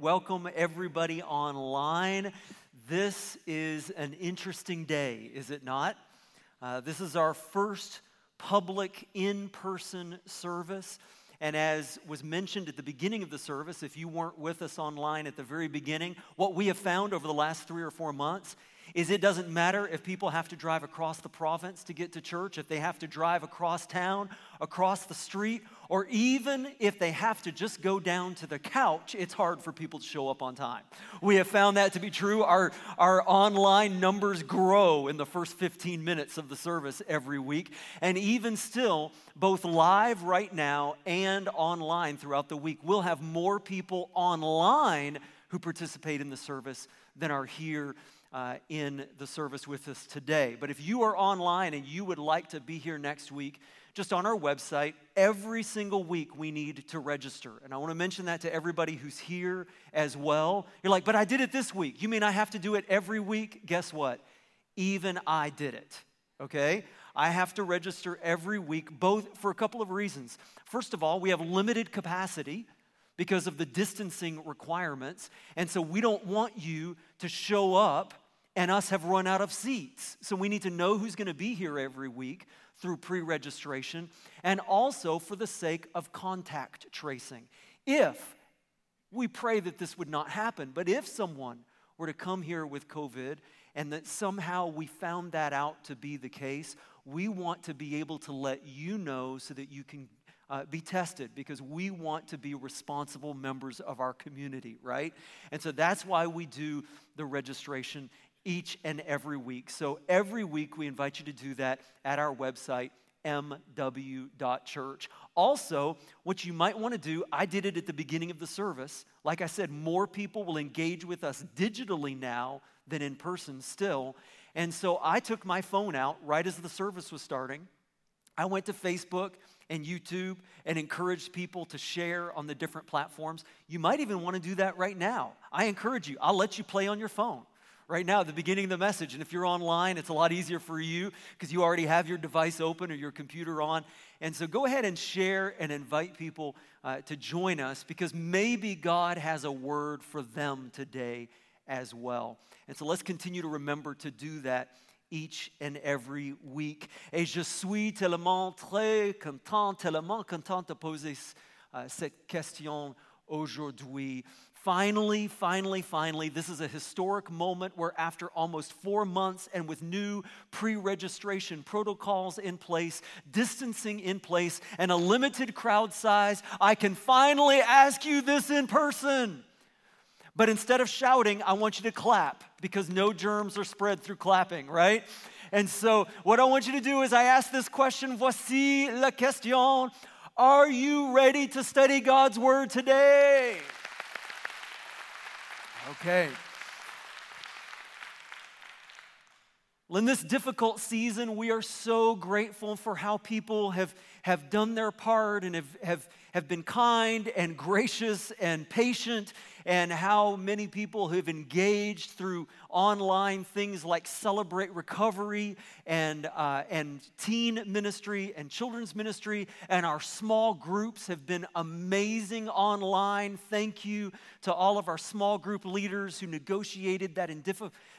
welcome everybody online. This is an interesting day, is it not? Uh, this is our first public in person service. And as was mentioned at the beginning of the service, if you weren't with us online at the very beginning, what we have found over the last three or four months is it doesn't matter if people have to drive across the province to get to church, if they have to drive across town, across the street, or even if they have to just go down to the couch, it's hard for people to show up on time. We have found that to be true. Our, our online numbers grow in the first 15 minutes of the service every week. And even still, both live right now and online throughout the week, we'll have more people online who participate in the service than are here uh, in the service with us today. But if you are online and you would like to be here next week, just on our website, every single week we need to register. And I want to mention that to everybody who's here as well. You're like, but I did it this week. You mean I have to do it every week? Guess what? Even I did it, okay? I have to register every week, both for a couple of reasons. First of all, we have limited capacity because of the distancing requirements. And so we don't want you to show up and us have run out of seats. So we need to know who's going to be here every week through pre registration and also for the sake of contact tracing. If we pray that this would not happen, but if someone were to come here with COVID and that somehow we found that out to be the case, we want to be able to let you know so that you can uh, be tested because we want to be responsible members of our community, right? And so that's why we do the registration each and every week. So every week we invite you to do that at our website, mw.church. Also, what you might want to do, I did it at the beginning of the service. Like I said, more people will engage with us digitally now than in person still. And so I took my phone out right as the service was starting. I went to Facebook and YouTube and encouraged people to share on the different platforms. You might even want to do that right now. I encourage you, I'll let you play on your phone right now the beginning of the message. And if you're online, it's a lot easier for you because you already have your device open or your computer on. And so go ahead and share and invite people uh, to join us because maybe God has a word for them today as well. And so let's continue to remember to do that each and every week. Et je suis tellement très content, tellement content de poser uh, cette question aujourd'hui. Finally, finally, finally, this is a historic moment where, after almost four months and with new pre registration protocols in place, distancing in place, and a limited crowd size, I can finally ask you this in person. But instead of shouting, I want you to clap because no germs are spread through clapping, right? And so, what I want you to do is I ask this question Voici la question. Are you ready to study God's word today? Okay. In this difficult season, we are so grateful for how people have, have done their part and have, have, have been kind and gracious and patient and how many people have engaged through online things like Celebrate Recovery and, uh, and teen ministry and children's ministry. And our small groups have been amazing online. Thank you to all of our small group leaders who negotiated that,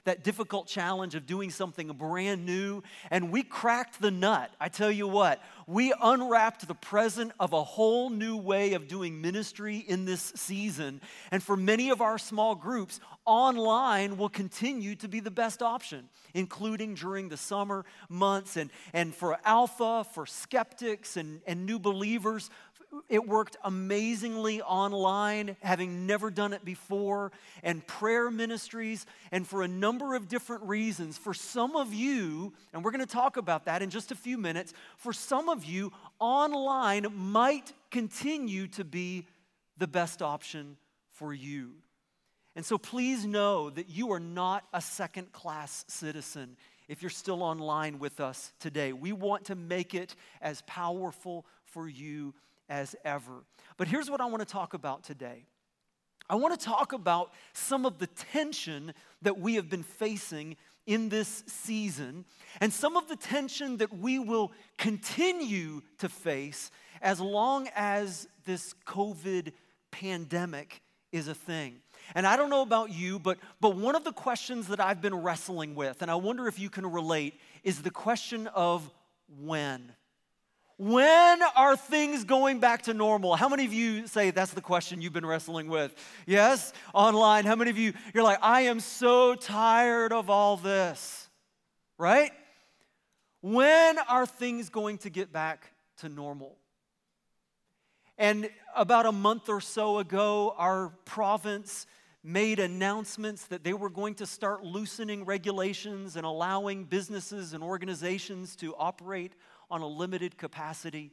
that difficult challenge of doing something brand new. And we cracked the nut. I tell you what, we unwrapped the present of a whole new way of doing ministry in this season. And for many of our small groups, online will continue to be the best option, including during the summer months. And, and for Alpha, for skeptics and, and new believers, it worked amazingly online, having never done it before, and prayer ministries, and for a number of different reasons. For some of you, and we're going to talk about that in just a few minutes, for some of you, online might continue to be the best option for you. And so please know that you are not a second class citizen if you're still online with us today. We want to make it as powerful for you as ever. But here's what I want to talk about today. I want to talk about some of the tension that we have been facing in this season and some of the tension that we will continue to face as long as this COVID pandemic is a thing. And I don't know about you, but, but one of the questions that I've been wrestling with, and I wonder if you can relate, is the question of when. When are things going back to normal? How many of you say that's the question you've been wrestling with? Yes, online. How many of you, you're like, I am so tired of all this, right? When are things going to get back to normal? And about a month or so ago, our province made announcements that they were going to start loosening regulations and allowing businesses and organizations to operate on a limited capacity.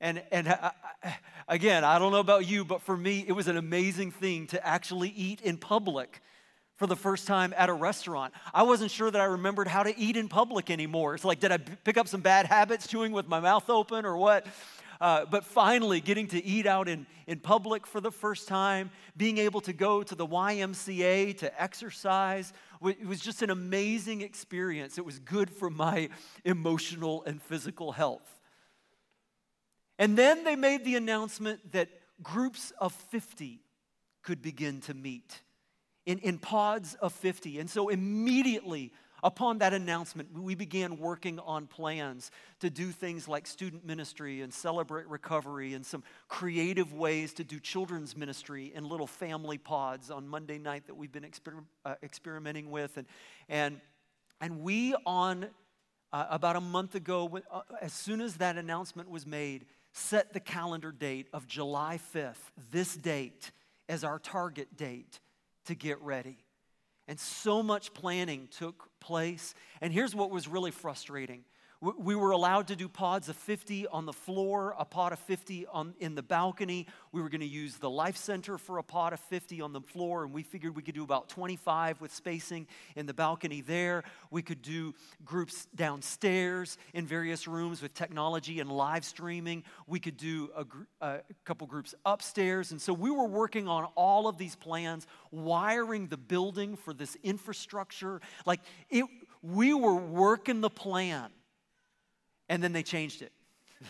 And, and I, I, again, I don't know about you, but for me, it was an amazing thing to actually eat in public for the first time at a restaurant. I wasn't sure that I remembered how to eat in public anymore. It's like, did I pick up some bad habits chewing with my mouth open or what? Uh, but finally, getting to eat out in, in public for the first time, being able to go to the YMCA to exercise, it was just an amazing experience. It was good for my emotional and physical health. And then they made the announcement that groups of 50 could begin to meet in, in pods of 50. And so immediately Upon that announcement, we began working on plans to do things like student ministry and celebrate recovery and some creative ways to do children's ministry in little family pods on Monday night that we've been exper- uh, experimenting with. And, and, and we, on uh, about a month ago, uh, as soon as that announcement was made, set the calendar date of July 5th, this date, as our target date to get ready. And so much planning took place. And here's what was really frustrating we were allowed to do pods of 50 on the floor, a pod of 50 on, in the balcony. We were going to use the Life Center for a pod of 50 on the floor, and we figured we could do about 25 with spacing in the balcony there. We could do groups downstairs in various rooms with technology and live streaming. We could do a, a couple groups upstairs. And so we were working on all of these plans, wiring the building for this infrastructure. Like it, we were working the plan and then they changed it.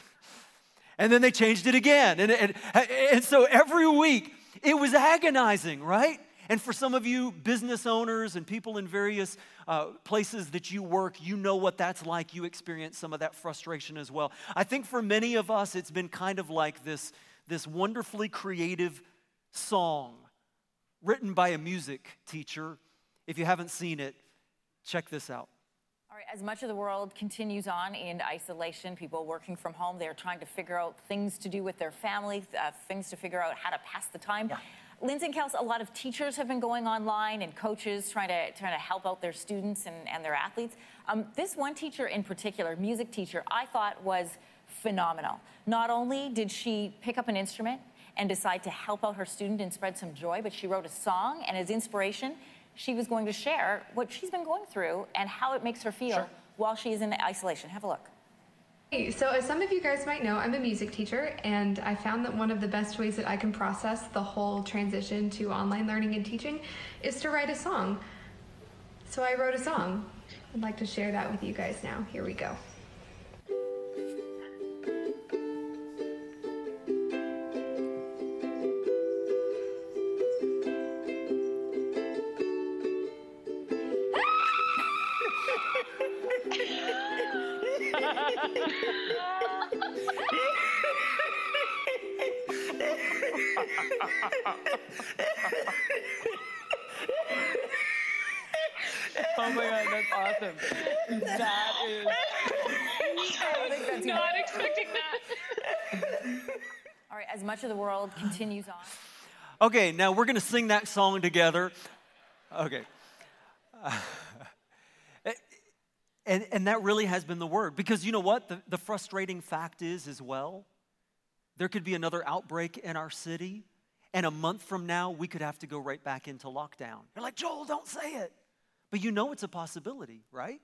and then they changed it again. And, and, and so every week it was agonizing, right? And for some of you business owners and people in various uh, places that you work, you know what that's like. You experience some of that frustration as well. I think for many of us, it's been kind of like this, this wonderfully creative song written by a music teacher. If you haven't seen it, check this out. All right, as much of the world continues on in isolation, people working from home, they're trying to figure out things to do with their family, uh, things to figure out how to pass the time. Yeah. Lindsay and Kels, a lot of teachers have been going online and coaches trying to, trying to help out their students and, and their athletes. Um, this one teacher in particular, music teacher, I thought was phenomenal. Not only did she pick up an instrument and decide to help out her student and spread some joy, but she wrote a song and as inspiration, she was going to share what she's been going through and how it makes her feel sure. while she's in isolation. Have a look. Hey, so as some of you guys might know, I'm a music teacher, and I found that one of the best ways that I can process the whole transition to online learning and teaching is to write a song. So I wrote a song. I'd like to share that with you guys now. Here we go. That is. I was not expecting that. All right, as much of the world continues on. Okay, now we're going to sing that song together. Okay. Uh, and, and that really has been the word. Because you know what? The, the frustrating fact is, as well, there could be another outbreak in our city, and a month from now, we could have to go right back into lockdown. You're like, Joel, don't say it. But you know it's a possibility, right?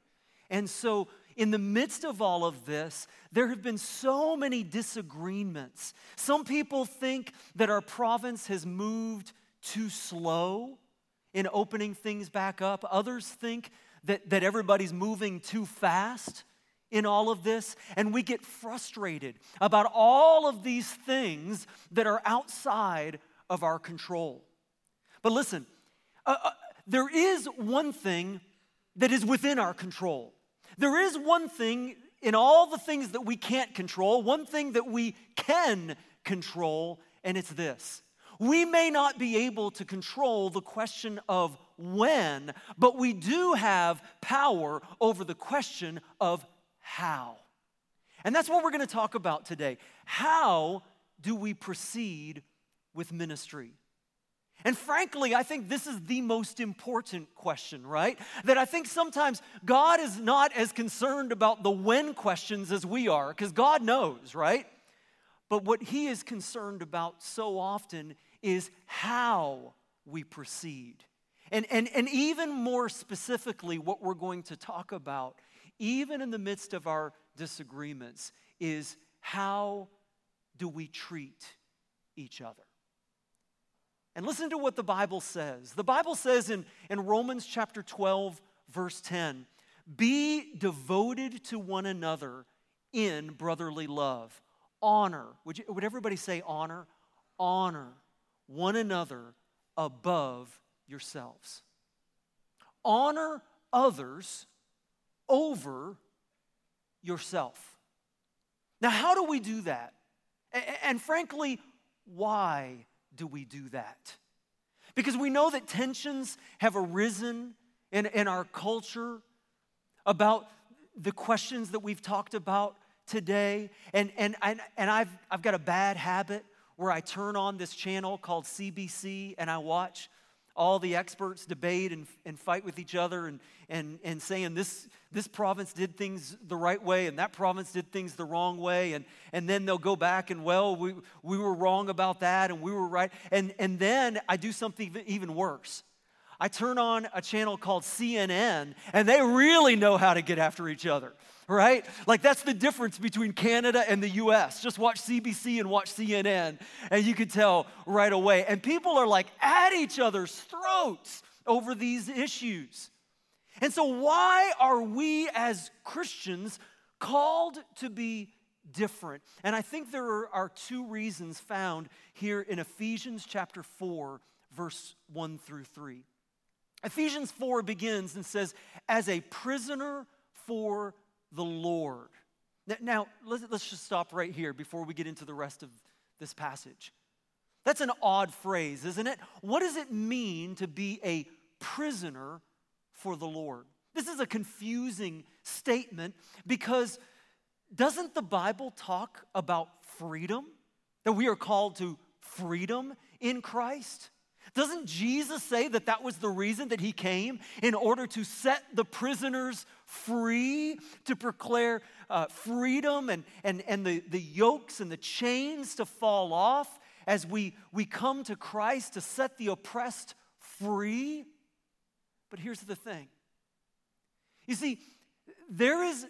And so, in the midst of all of this, there have been so many disagreements. Some people think that our province has moved too slow in opening things back up, others think that, that everybody's moving too fast in all of this, and we get frustrated about all of these things that are outside of our control. But listen, uh, uh, there is one thing that is within our control. There is one thing in all the things that we can't control, one thing that we can control, and it's this. We may not be able to control the question of when, but we do have power over the question of how. And that's what we're going to talk about today. How do we proceed with ministry? And frankly, I think this is the most important question, right? That I think sometimes God is not as concerned about the when questions as we are, because God knows, right? But what He is concerned about so often is how we proceed. And, and, and even more specifically, what we're going to talk about, even in the midst of our disagreements, is how do we treat each other? And listen to what the Bible says. The Bible says in, in Romans chapter 12, verse 10 Be devoted to one another in brotherly love. Honor. Would, you, would everybody say honor? Honor one another above yourselves. Honor others over yourself. Now, how do we do that? And frankly, why do we do that? Because we know that tensions have arisen in, in our culture about the questions that we've talked about today. And, and, and, and I've, I've got a bad habit where I turn on this channel called CBC and I watch all the experts debate and, and fight with each other and, and, and saying this, this province did things the right way and that province did things the wrong way. And, and then they'll go back and, well, we, we were wrong about that and we were right. And, and then I do something even worse. I turn on a channel called CNN and they really know how to get after each other right? Like that's the difference between Canada and the US. Just watch CBC and watch CNN, and you can tell right away. And people are like at each other's throats over these issues. And so, why are we as Christians called to be different? And I think there are two reasons found here in Ephesians chapter 4, verse 1 through 3. Ephesians 4 begins and says, As a prisoner for the Lord. Now, let's, let's just stop right here before we get into the rest of this passage. That's an odd phrase, isn't it? What does it mean to be a prisoner for the Lord? This is a confusing statement because doesn't the Bible talk about freedom? That we are called to freedom in Christ? Doesn't Jesus say that that was the reason that he came in order to set the prisoners free, to proclaim uh, freedom and, and, and the, the yokes and the chains to fall off as we, we come to Christ to set the oppressed free? But here's the thing you see, there is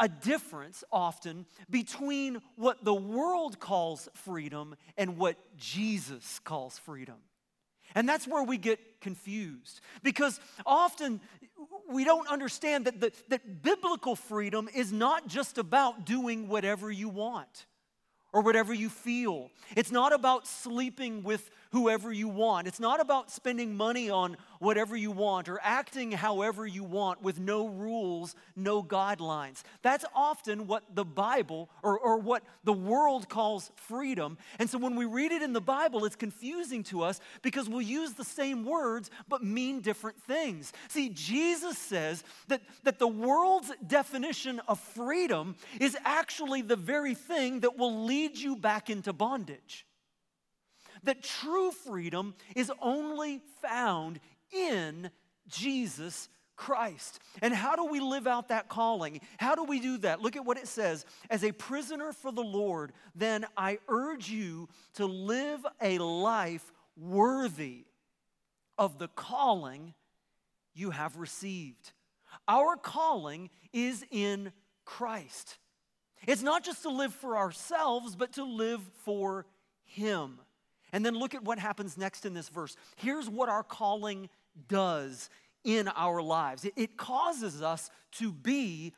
a difference often between what the world calls freedom and what Jesus calls freedom. And that's where we get confused because often we don't understand that, the, that biblical freedom is not just about doing whatever you want or whatever you feel. It's not about sleeping with whoever you want. It's not about spending money on whatever you want or acting however you want with no rules, no guidelines. That's often what the Bible or, or what the world calls freedom. And so when we read it in the Bible, it's confusing to us because we'll use the same words but mean different things. See, Jesus says that, that the world's definition of freedom is actually the very thing that will lead you back into bondage that true freedom is only found in Jesus Christ. And how do we live out that calling? How do we do that? Look at what it says As a prisoner for the Lord, then I urge you to live a life worthy of the calling you have received. Our calling is in Christ. It's not just to live for ourselves, but to live for Him. And then look at what happens next in this verse. Here's what our calling does in our lives it, causes us to be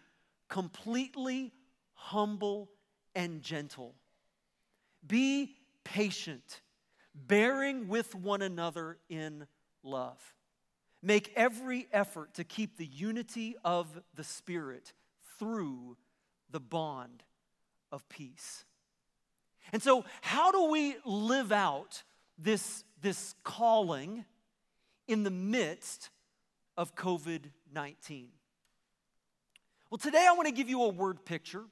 completely humble and gentle. Be patient. bearing with one another in love. Make every effort to keep the unity of the Spirit through the bond of peace. And so, how do we live out this, this calling in the midst of COVID 19? Well, today I want to give you a word picture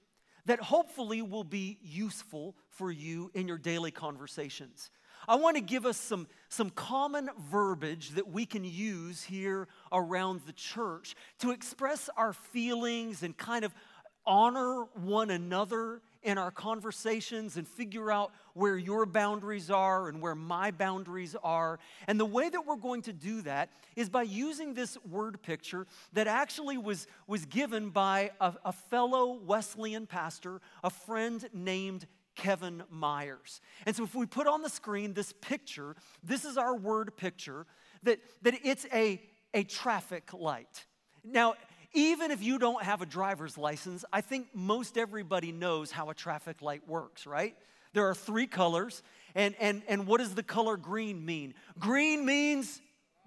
that hopefully will be useful for you in your daily conversations. I want to give us some, some common verbiage that we can use here around the church to express our feelings and kind of honor one another in our conversations and figure out where your boundaries are and where my boundaries are. And the way that we're going to do that is by using this word picture that actually was, was given by a, a fellow Wesleyan pastor, a friend named Kevin Myers. And so if we put on the screen this picture, this is our word picture, that, that it's a, a traffic light. Now, even if you don't have a driver's license, I think most everybody knows how a traffic light works, right? There are three colors. And, and, and what does the color green mean? Green means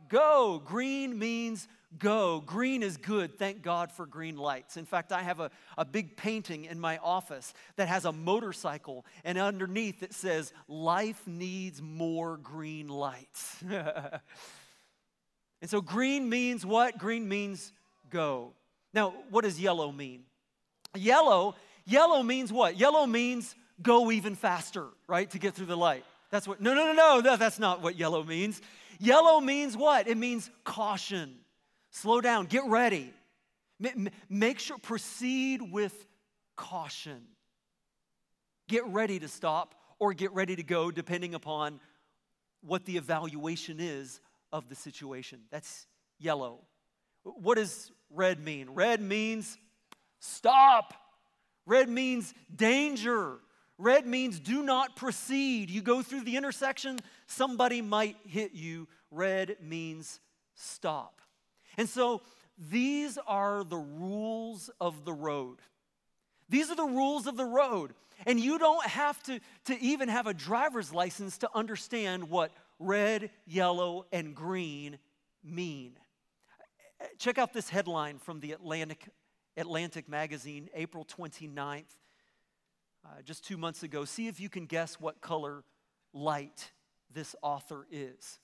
go. Green means go. Green is good. Thank God for green lights. In fact, I have a, a big painting in my office that has a motorcycle, and underneath it says, Life needs more green lights. and so green means what? Green means go. Now, what does yellow mean? Yellow, yellow means what? Yellow means go even faster, right? To get through the light. That's what, no, no, no, no, no, that's not what yellow means. Yellow means what? It means caution. Slow down, get ready. Make sure, proceed with caution. Get ready to stop or get ready to go, depending upon what the evaluation is of the situation. That's yellow. What does red mean? Red means stop. Red means danger. Red means do not proceed. You go through the intersection, somebody might hit you. Red means stop. And so these are the rules of the road. These are the rules of the road. And you don't have to, to even have a driver's license to understand what red, yellow, and green mean. Check out this headline from the Atlantic, Atlantic magazine, April 29th, uh, just two months ago. See if you can guess what color light this author is.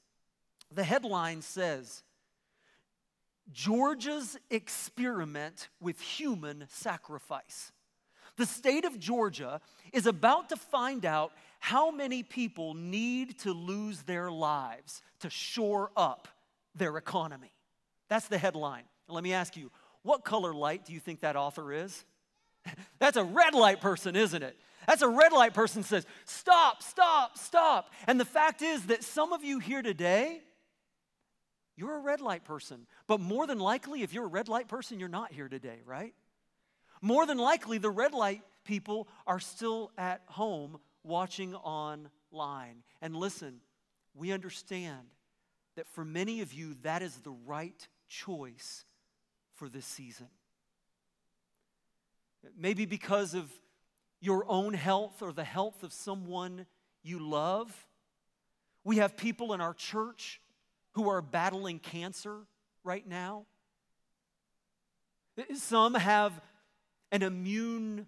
The headline says Georgia's experiment with human sacrifice. The state of Georgia is about to find out how many people need to lose their lives to shore up their economy. That's the headline. let me ask you, what color light do you think that author is? That's a red light person, isn't it? That's a red light person says, stop, stop, stop. And the fact is that some of you here today, you're a red light person. But more than likely, if you're a red light person, you're not here today, right? More than likely, the red light people are still at home watching online. And listen, we understand that for many of you, that is the right choice for this season. Maybe because of your own health or the health of someone you love. We have people in our church who are battling cancer right now. Some have an immune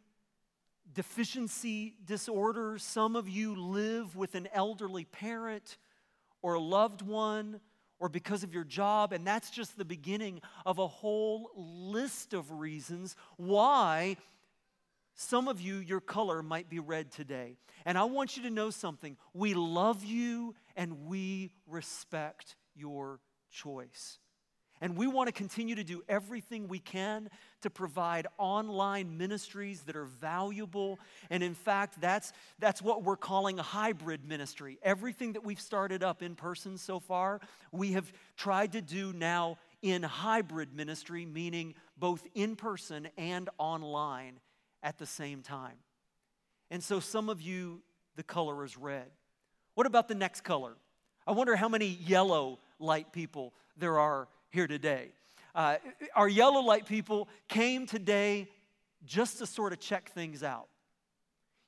deficiency disorder. Some of you live with an elderly parent or a loved one or because of your job. And that's just the beginning of a whole list of reasons why some of you, your color might be red today. And I want you to know something. We love you and we respect your choice. And we want to continue to do everything we can to provide online ministries that are valuable. And in fact, that's, that's what we're calling a hybrid ministry. Everything that we've started up in person so far, we have tried to do now in hybrid ministry, meaning both in person and online at the same time. And so some of you, the color is red. What about the next color? I wonder how many yellow light people there are here today. Uh, our yellow light people came today just to sort of check things out.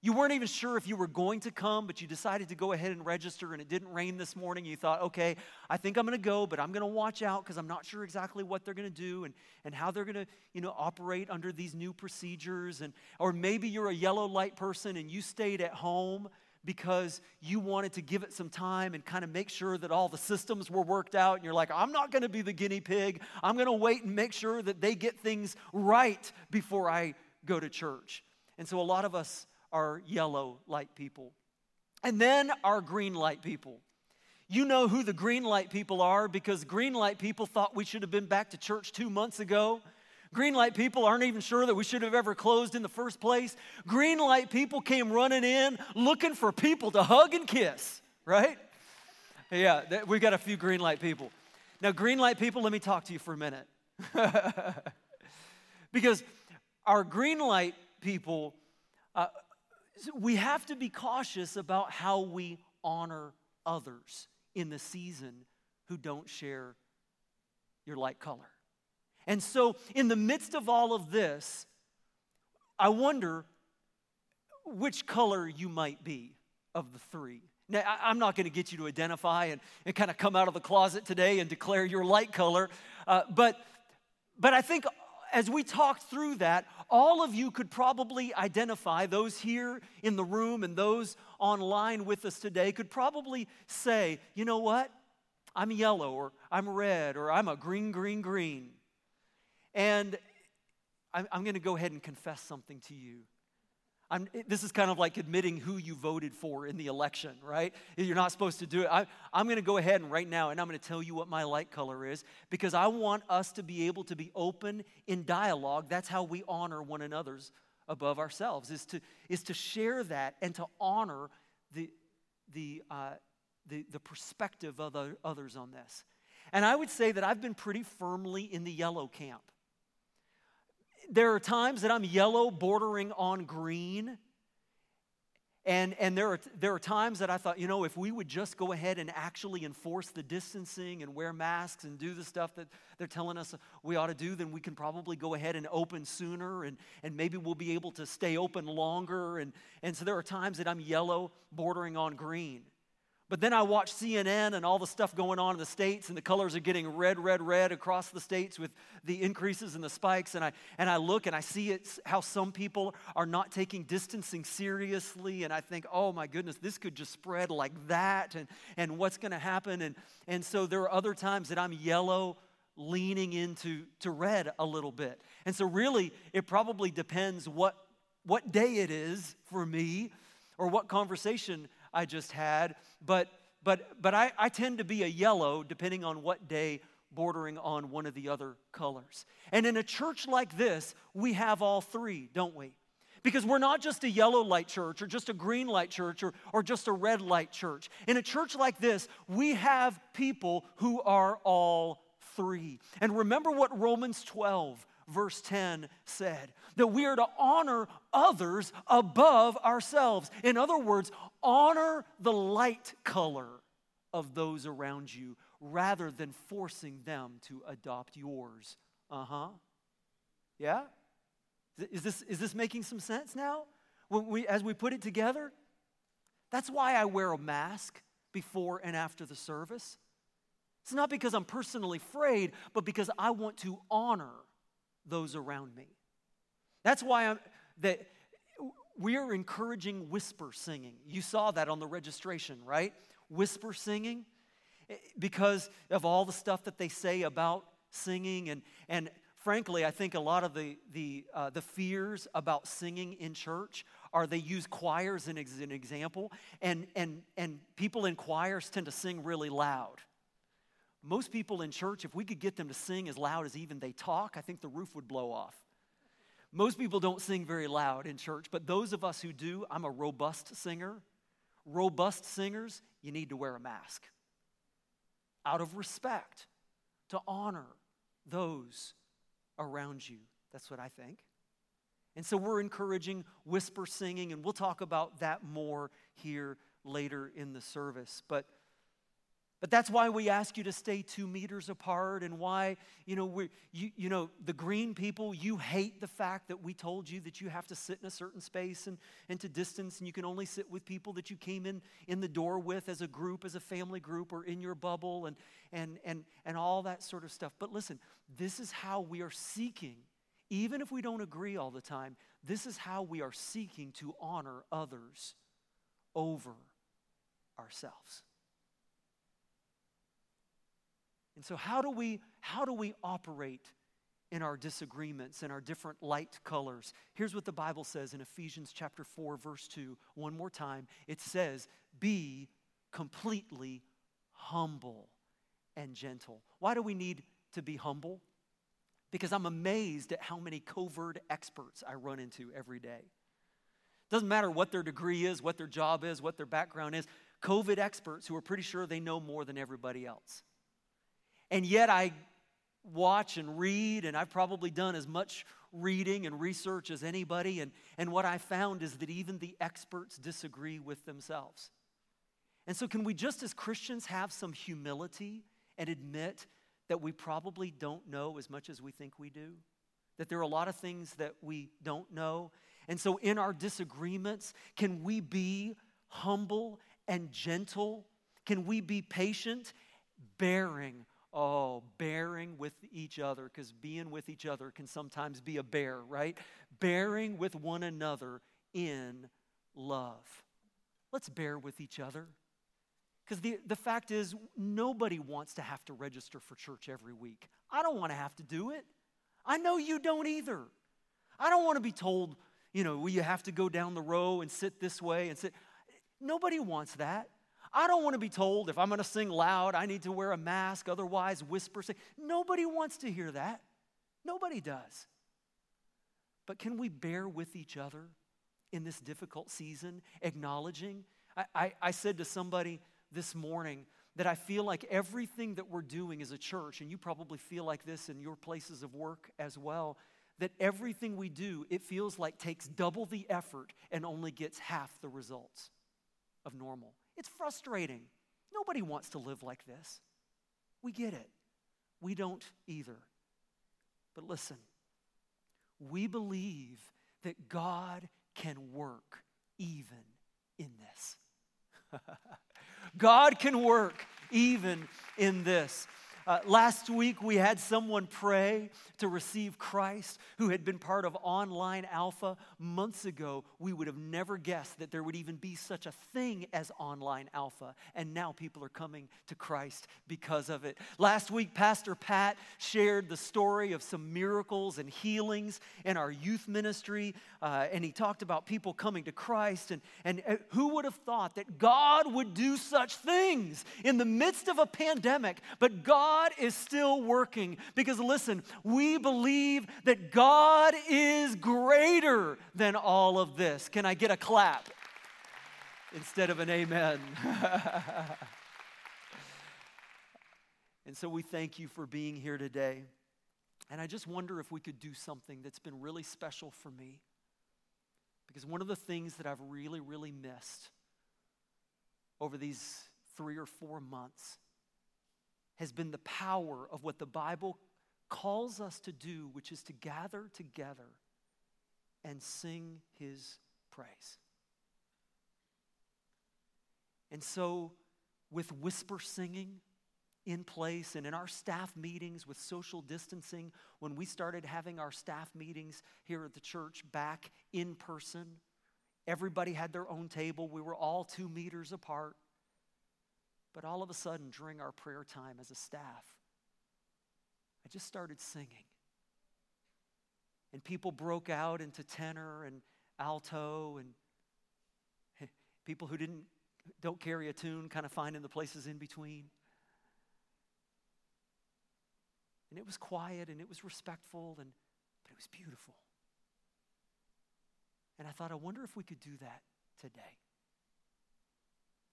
You weren't even sure if you were going to come, but you decided to go ahead and register and it didn't rain this morning. You thought, okay, I think I'm going to go, but I'm going to watch out because I'm not sure exactly what they're going to do and, and how they're going to, you know, operate under these new procedures. And, or maybe you're a yellow light person and you stayed at home because you wanted to give it some time and kind of make sure that all the systems were worked out. And you're like, I'm not going to be the guinea pig. I'm going to wait and make sure that they get things right before I go to church. And so a lot of us are yellow light people. And then our green light people. You know who the green light people are because green light people thought we should have been back to church two months ago. Green light people aren't even sure that we should have ever closed in the first place. Green light people came running in looking for people to hug and kiss, right? Yeah, we've got a few green light people. Now, green light people, let me talk to you for a minute. because our green light people, uh, we have to be cautious about how we honor others in the season who don't share your light color. And so, in the midst of all of this, I wonder which color you might be of the three. Now, I'm not going to get you to identify and, and kind of come out of the closet today and declare your light color, uh, but, but I think as we talked through that, all of you could probably identify, those here in the room and those online with us today could probably say, you know what? I'm yellow, or I'm red, or I'm a green, green, green. And I'm, I'm going to go ahead and confess something to you. I'm, this is kind of like admitting who you voted for in the election, right? You're not supposed to do it. I, am going to go ahead and right now, and I'm going to tell you what my light color is because I want us to be able to be open in dialogue. That's how we honor one another's above ourselves, is to, is to share that and to honor the, the, uh, the, the perspective of the others on this. And I would say that I've been pretty firmly in the yellow camp there are times that I'm yellow bordering on green. And, and there, are, there are times that I thought, you know, if we would just go ahead and actually enforce the distancing and wear masks and do the stuff that they're telling us we ought to do, then we can probably go ahead and open sooner and, and maybe we'll be able to stay open longer. And, and so there are times that I'm yellow bordering on green. But then I watch CNN and all the stuff going on in the States, and the colors are getting red, red, red across the States with the increases and the spikes. And I, and I look and I see it, how some people are not taking distancing seriously. And I think, oh my goodness, this could just spread like that. And, and what's going to happen? And, and so there are other times that I'm yellow leaning into to red a little bit. And so, really, it probably depends what, what day it is for me or what conversation I just had, but, but, but I, I tend to be a yellow depending on what day bordering on one of the other colors. And in a church like this, we have all three, don't we? Because we're not just a yellow light church or just a green light church or, or just a red light church. In a church like this, we have people who are all three. And remember what Romans 12 verse 10 said that we are to honor others above ourselves. In other words, honor the light color of those around you rather than forcing them to adopt yours. Uh huh. Yeah? Is this, is this making some sense now? When we, as we put it together? That's why I wear a mask before and after the service. It's not because I'm personally afraid, but because I want to honor those around me. That's why I'm, that we are encouraging whisper singing. You saw that on the registration, right? Whisper singing eh, because of all the stuff that they say about singing and and frankly i think a lot of the the uh, the fears about singing in church are they use choirs as an example and and and people in choirs tend to sing really loud most people in church, if we could get them to sing as loud as even they talk, I think the roof would blow off. Most people don't sing very loud in church, but those of us who do, I'm a robust singer. Robust singers, you need to wear a mask out of respect to honor those around you. That's what I think. And so we're encouraging whisper singing, and we'll talk about that more here later in the service. But But that's why we ask you to stay two meters apart, and why, you know, we you, you know, the green people, you hate the fact that we told you that you have to sit in a certain space and, and to distance, and you can only sit with people that you came in in the door with as a group, as a family group, or in your bubble, and, and, and, and all that sort of stuff. But listen, this is how we are seeking, even if we don't agree all the time, this is how we are seeking to honor others over ourselves. And so how do we how do we operate in our disagreements and our different light colors? Here's what the Bible says in Ephesians chapter 4 verse 2. One more time. It says, "Be completely humble and gentle." Why do we need to be humble? Because I'm amazed at how many COVID experts I run into every day. Doesn't matter what their degree is, what their job is, what their background is. COVID experts who are pretty sure they know more than everybody else. And yet I watch and read, and I've probably done as much reading and research as anybody. And, and what I found is that even the experts disagree with themselves. And so, can we just as Christians have some humility and admit that we probably don't know as much as we think we do? That there are a lot of things that we don't know. And so, in our disagreements, can we be humble and gentle? Can we be patient, bearing Oh, bearing with each other, because being with each other can sometimes be a bear, right? Bearing with one another in love. Let's bear with each other. Because the, the fact is, nobody wants to have to register for church every week. I don't want to have to do it. I know you don't either. I don't want to be told, you know, well, you have to go down the row and sit this way and sit. Nobody wants that. I don't want to be told if I'm going to sing loud, I need to wear a mask, otherwise, whisper. Sing. Nobody wants to hear that. Nobody does. But can we bear with each other in this difficult season, acknowledging? I, I, I said to somebody this morning that I feel like everything that we're doing as a church, and you probably feel like this in your places of work as well, that everything we do, it feels like takes double the effort and only gets half the results of normal. It's frustrating. Nobody wants to live like this. We get it. We don't either. But listen, we believe that God can work even in this. God can work even in this. Uh, last week, we had someone pray to receive Christ who had been part of online alpha months ago. We would have never guessed that there would even be such a thing as online alpha. And now people are coming to Christ because of it. Last week, Pastor Pat shared the story of some miracles and healings in our youth ministry. Uh, and he talked about people coming to Christ. And, and uh, who would have thought that God would do such things in the midst of a pandemic? But God God is still working because listen, we believe that God is greater than all of this. Can I get a clap instead of an amen? and so we thank you for being here today. And I just wonder if we could do something that's been really special for me. Because one of the things that I've really, really missed over these three or four months has been the power of what the Bible calls us to do, which is to gather together and sing his praise. And so, with whisper singing in place and in our staff meetings with social distancing, when we started having our staff meetings here at the church back in person, everybody had their own table. We were all two meters apart. But all of a sudden, during our prayer time as a staff, I just started singing. And people broke out into tenor and alto, and people who didn't, don't carry a tune kind of finding the places in between. And it was quiet and it was respectful, and, but it was beautiful. And I thought, I wonder if we could do that today.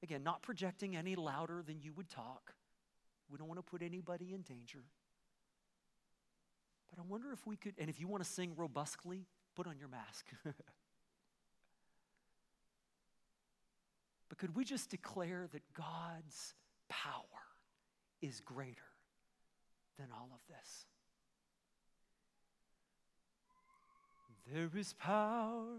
Again, not projecting any louder than you would talk. We don't want to put anybody in danger. But I wonder if we could, and if you want to sing robustly, put on your mask. but could we just declare that God's power is greater than all of this. There is power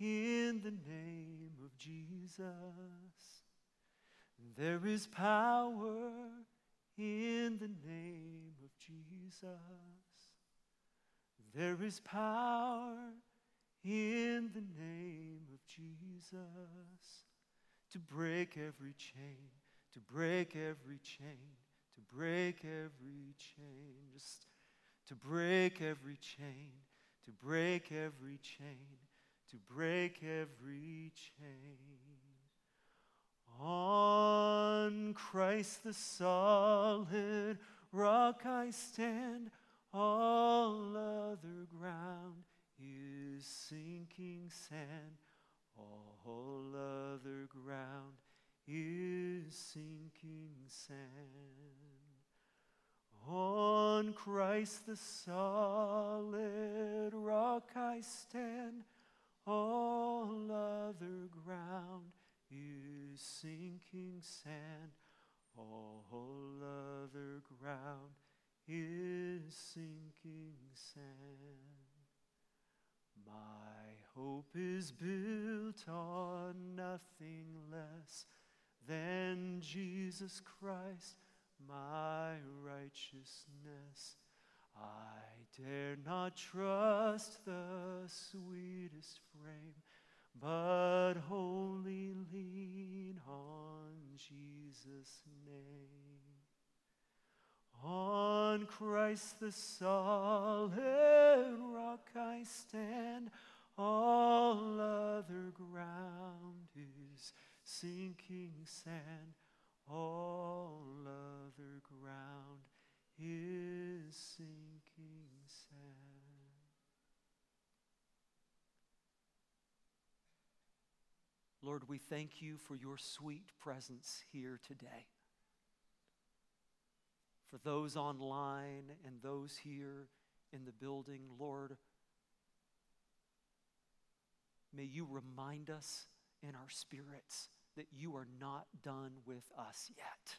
in the name of Jesus. There is power in the name of Jesus. There is power in the name of Jesus to break every chain, to break every chain, to break every chain, just to break every chain, to break every chain, to break every chain. On Christ the solid rock I stand, all other ground is sinking sand. All other ground is sinking sand. On Christ the solid rock I stand, all other ground is sinking sand. All other ground is sinking sand. My hope is built on nothing less than Jesus Christ, my righteousness. I dare not trust the sweetest frame, but wholly lean on Jesus' name. On Christ the solid rock I stand, all other ground is sinking sand. All other ground is sinking sand. Lord, we thank you for your sweet presence here today for those online and those here in the building, Lord, may you remind us in our spirits that you are not done with us yet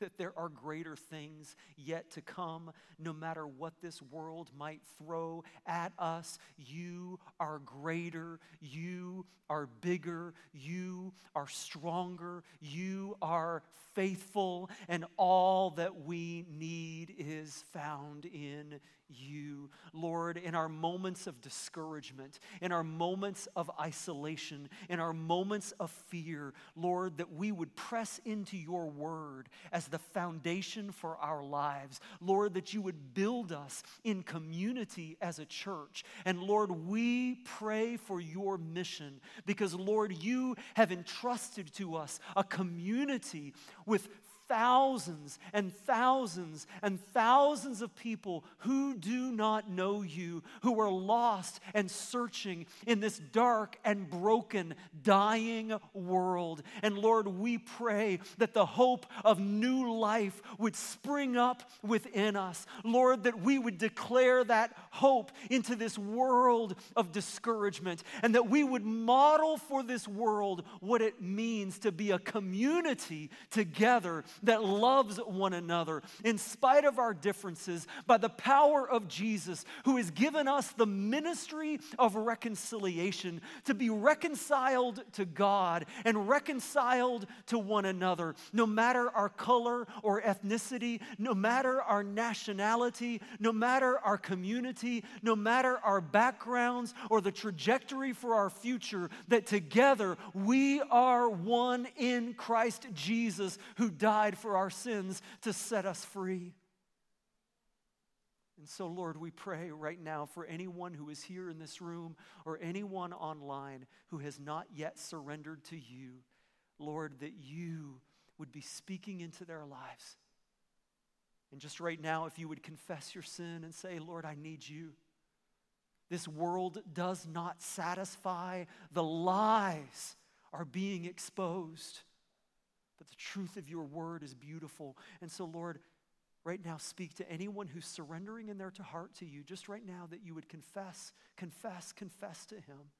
that there are greater things yet to come. No matter what this world might throw at us, you are greater, you are bigger, you are stronger, you are faithful, and all that we need is found in you. Lord, in our moments of discouragement, in our moments of isolation, in our moments of fear, Lord, that we would press into your word as the foundation for our lives. Lord, that you would build us in community as a church. And Lord, we pray for your mission because, Lord, you have entrusted to us a community with thousands and thousands and thousands of people who do not know you, who are lost and searching in this dark and broken, dying world. And Lord, we pray that the hope of new life would spring up within us. Lord, that we would declare that hope into this world of discouragement and that we would model for this world what it means to be a community together that loves one another in spite of our differences by the power of Jesus, who has given us the ministry of reconciliation to be reconciled to God and reconciled to one another, no matter our color or ethnicity, no matter our nationality, no matter our community, no matter our backgrounds or the trajectory for our future, that together we are one in Christ Jesus who died for our sins to set us free. And so, Lord, we pray right now for anyone who is here in this room or anyone online who has not yet surrendered to you, Lord, that you would be speaking into their lives, And just right now, if you would confess your sin and say, Lord, I need you. This world does not satisfy. The lies are being exposed. But the truth of your word is beautiful. And so, Lord, right now, speak to anyone who's surrendering in their heart to you, just right now, that you would confess, confess, confess to him.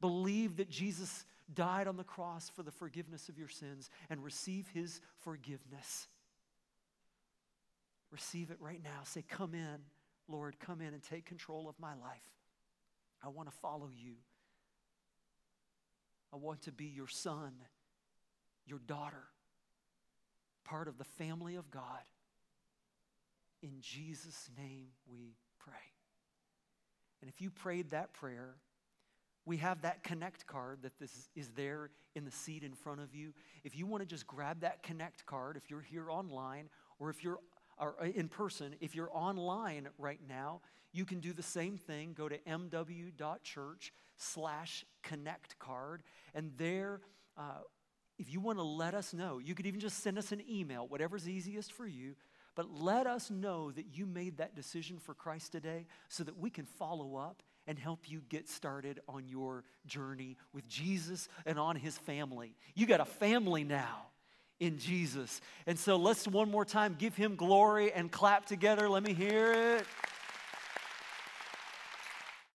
Believe that Jesus died on the cross for the forgiveness of your sins and receive his forgiveness. Receive it right now. Say, Come in, Lord, come in and take control of my life. I want to follow you. I want to be your son, your daughter, part of the family of God. In Jesus' name we pray. And if you prayed that prayer, we have that connect card that this is there in the seat in front of you. If you want to just grab that connect card, if you're here online or if you're or uh, in person, if you're online right now, you can do the same thing. Go to mw.church slash connect card. And there, uh, if you want to let us know, you could even just send us an email, whatever's easiest for you. But let us know that you made that decision for Christ today so that we can follow up and help you get started on your journey with Jesus and on his family. You got a family now in Jesus. And so let's one more time give him glory and clap together. Let me hear it.